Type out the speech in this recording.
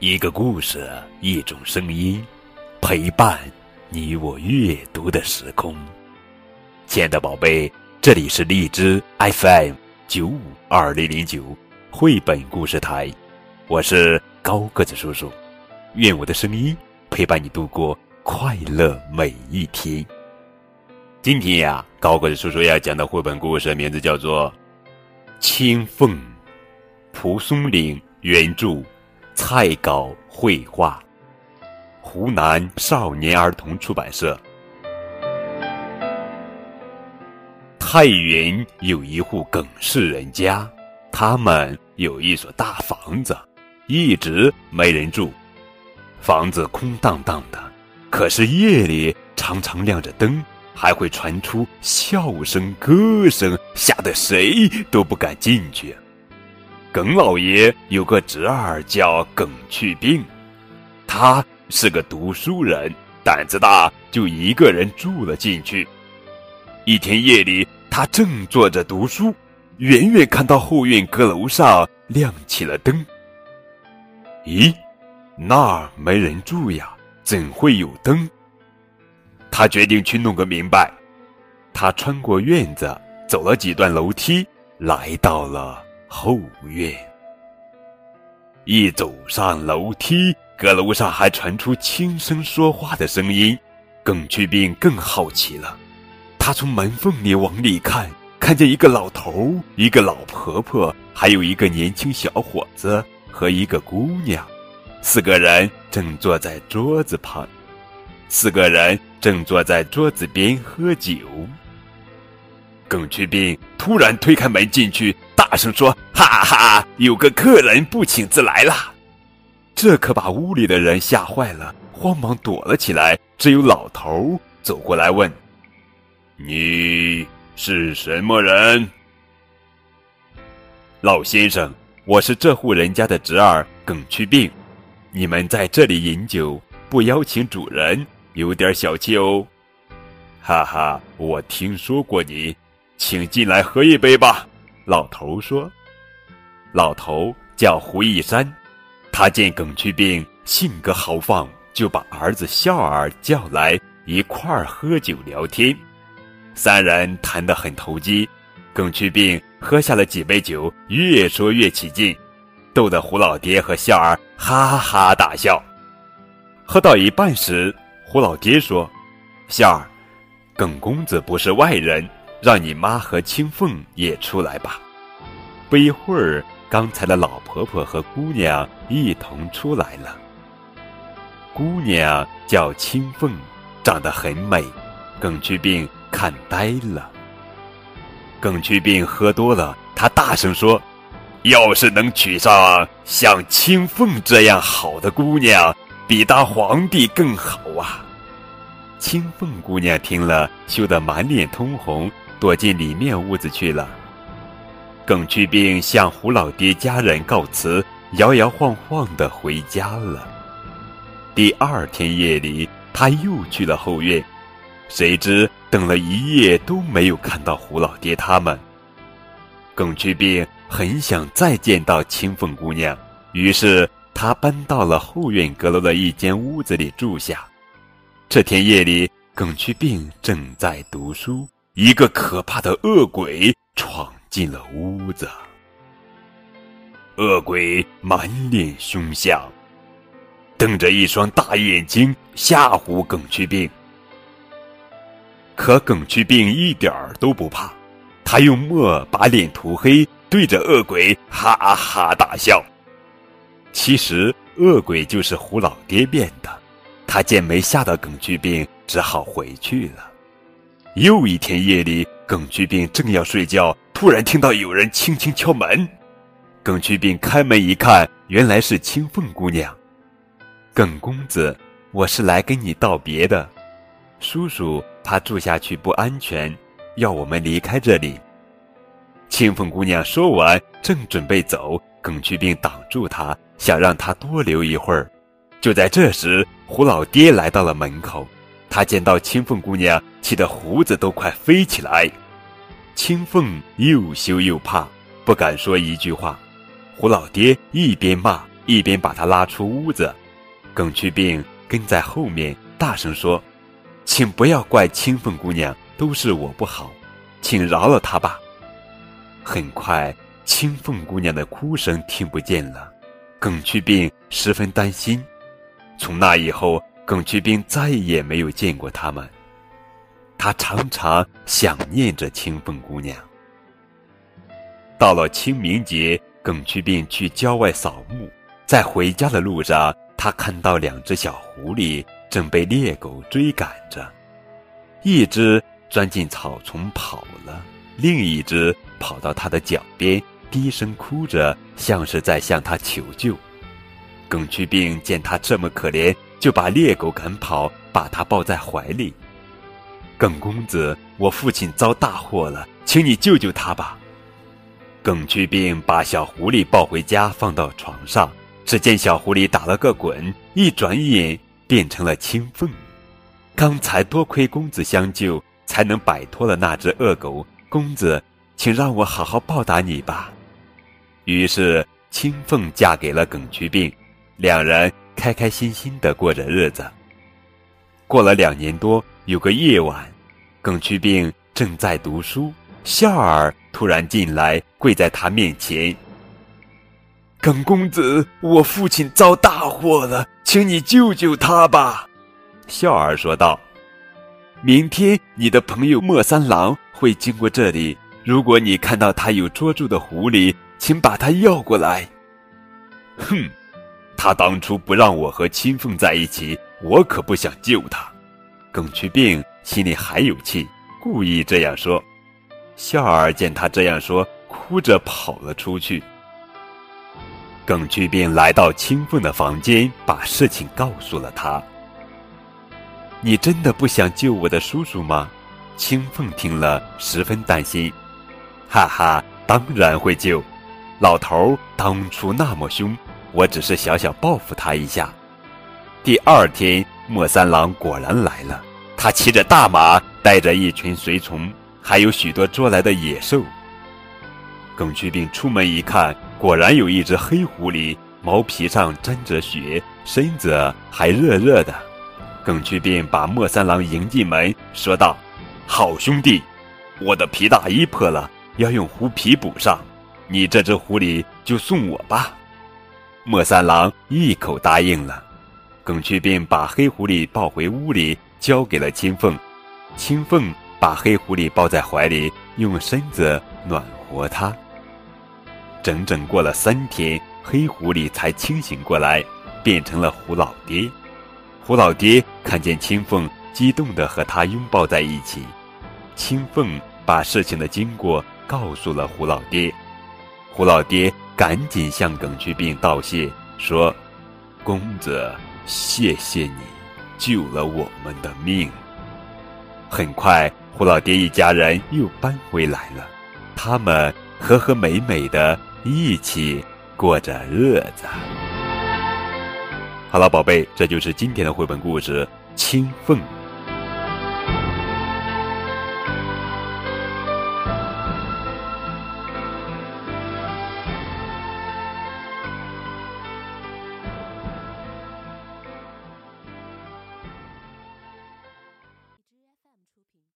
一个故事，一种声音，陪伴你我阅读的时空。亲爱的宝贝，这里是荔枝 FM 九五二零零九绘本故事台，我是高个子叔叔。愿我的声音陪伴你度过快乐每一天。今天呀，高个子叔叔要讲的绘本故事名字叫做《青凤》，蒲松龄原著。蔡稿绘画，湖南少年儿童出版社。太原有一户耿氏人家，他们有一所大房子，一直没人住。房子空荡荡的，可是夜里常常亮着灯，还会传出笑声、歌声，吓得谁都不敢进去。耿老爷有个侄儿叫耿去病，他是个读书人，胆子大，就一个人住了进去。一天夜里，他正坐着读书，远远看到后院阁楼上亮起了灯。咦，那儿没人住呀，怎会有灯？他决定去弄个明白。他穿过院子，走了几段楼梯，来到了。后院，一走上楼梯，阁楼上还传出轻声说话的声音。耿去病更好奇了，他从门缝里往里看，看见一个老头、一个老婆婆，还有一个年轻小伙子和一个姑娘，四个人正坐在桌子旁，四个人正坐在桌子边喝酒。耿去病突然推开门进去。大声说：“哈哈，有个客人不请自来了！”这可把屋里的人吓坏了，慌忙躲了起来。只有老头走过来问：“你是什么人？”老先生，我是这户人家的侄儿耿去病。你们在这里饮酒，不邀请主人，有点小气哦。哈哈，我听说过你，请进来喝一杯吧。老头说：“老头叫胡一山，他见耿去病性格豪放，就把儿子笑儿叫来一块儿喝酒聊天。三人谈得很投机，耿去病喝下了几杯酒，越说越起劲，逗得胡老爹和笑儿哈哈大笑。喝到一半时，胡老爹说：‘笑儿，耿公子不是外人。’”让你妈和青凤也出来吧。不一会儿，刚才的老婆婆和姑娘一同出来了。姑娘叫青凤，长得很美。耿去病看呆了。耿去病喝多了，他大声说：“要是能娶上像青凤这样好的姑娘，比当皇帝更好啊！”青凤姑娘听了，羞得满脸通红。躲进里面屋子去了。耿去病向胡老爹家人告辞，摇摇晃晃的回家了。第二天夜里，他又去了后院，谁知等了一夜都没有看到胡老爹他们。耿去病很想再见到青凤姑娘，于是他搬到了后院阁楼的一间屋子里住下。这天夜里，耿去病正在读书。一个可怕的恶鬼闯进了屋子。恶鬼满脸凶相，瞪着一双大眼睛吓唬耿去病。可耿去病一点儿都不怕，他用墨把脸涂黑，对着恶鬼哈哈大笑。其实恶鬼就是胡老爹变的。他见没吓到耿去病，只好回去了。又一天夜里，耿去病正要睡觉，突然听到有人轻轻敲门。耿去病开门一看，原来是青凤姑娘。耿公子，我是来跟你道别的。叔叔怕住下去不安全，要我们离开这里。青凤姑娘说完，正准备走，耿去病挡住她，想让她多留一会儿。就在这时，胡老爹来到了门口。他见到青凤姑娘，气得胡子都快飞起来。青凤又羞又怕，不敢说一句话。胡老爹一边骂一边把他拉出屋子。耿去病跟在后面，大声说：“请不要怪青凤姑娘，都是我不好，请饶了她吧。”很快，青凤姑娘的哭声听不见了。耿去病十分担心。从那以后，耿去病再也没有见过他们。他常常想念着清风姑娘。到了清明节，耿去病去郊外扫墓，在回家的路上，他看到两只小狐狸正被猎狗追赶着，一只钻进草丛跑了，另一只。跑到他的脚边，低声哭着，像是在向他求救。耿去病见他这么可怜，就把猎狗赶跑，把它抱在怀里。耿公子，我父亲遭大祸了，请你救救他吧。耿去病把小狐狸抱回家，放到床上。只见小狐狸打了个滚，一转眼变成了青凤。刚才多亏公子相救，才能摆脱了那只恶狗。公子。请让我好好报答你吧。于是青凤嫁给了耿去病，两人开开心心的过着日子。过了两年多，有个夜晚，耿去病正在读书，笑儿突然进来，跪在他面前：“耿公子，我父亲遭大祸了，请你救救他吧。”笑儿说道：“明天你的朋友莫三郎会经过这里。”如果你看到他有捉住的狐狸，请把他要过来。哼，他当初不让我和青凤在一起，我可不想救他。耿去病心里还有气，故意这样说。笑儿见他这样说，哭着跑了出去。耿去病来到青凤的房间，把事情告诉了他。你真的不想救我的叔叔吗？青凤听了，十分担心。哈哈，当然会救。老头儿当初那么凶，我只是小小报复他一下。第二天，莫三郎果然来了，他骑着大马，带着一群随从，还有许多捉来的野兽。耿去病出门一看，果然有一只黑狐狸，毛皮上沾着血，身子还热热的。耿去病把莫三郎迎进门，说道：“好兄弟，我的皮大衣破了。”要用狐皮补上，你这只狐狸就送我吧。莫三郎一口答应了。耿去病把黑狐狸抱回屋里，交给了青凤。青凤把黑狐狸抱在怀里，用身子暖和它。整整过了三天，黑狐狸才清醒过来，变成了胡老爹。胡老爹看见青凤，激动地和他拥抱在一起。青凤把事情的经过。告诉了胡老爹，胡老爹赶紧向耿去病道谢，说：“公子，谢谢你救了我们的命。”很快，胡老爹一家人又搬回来了，他们和和美美的一起过着日子。好了，宝贝，这就是今天的绘本故事《青凤》。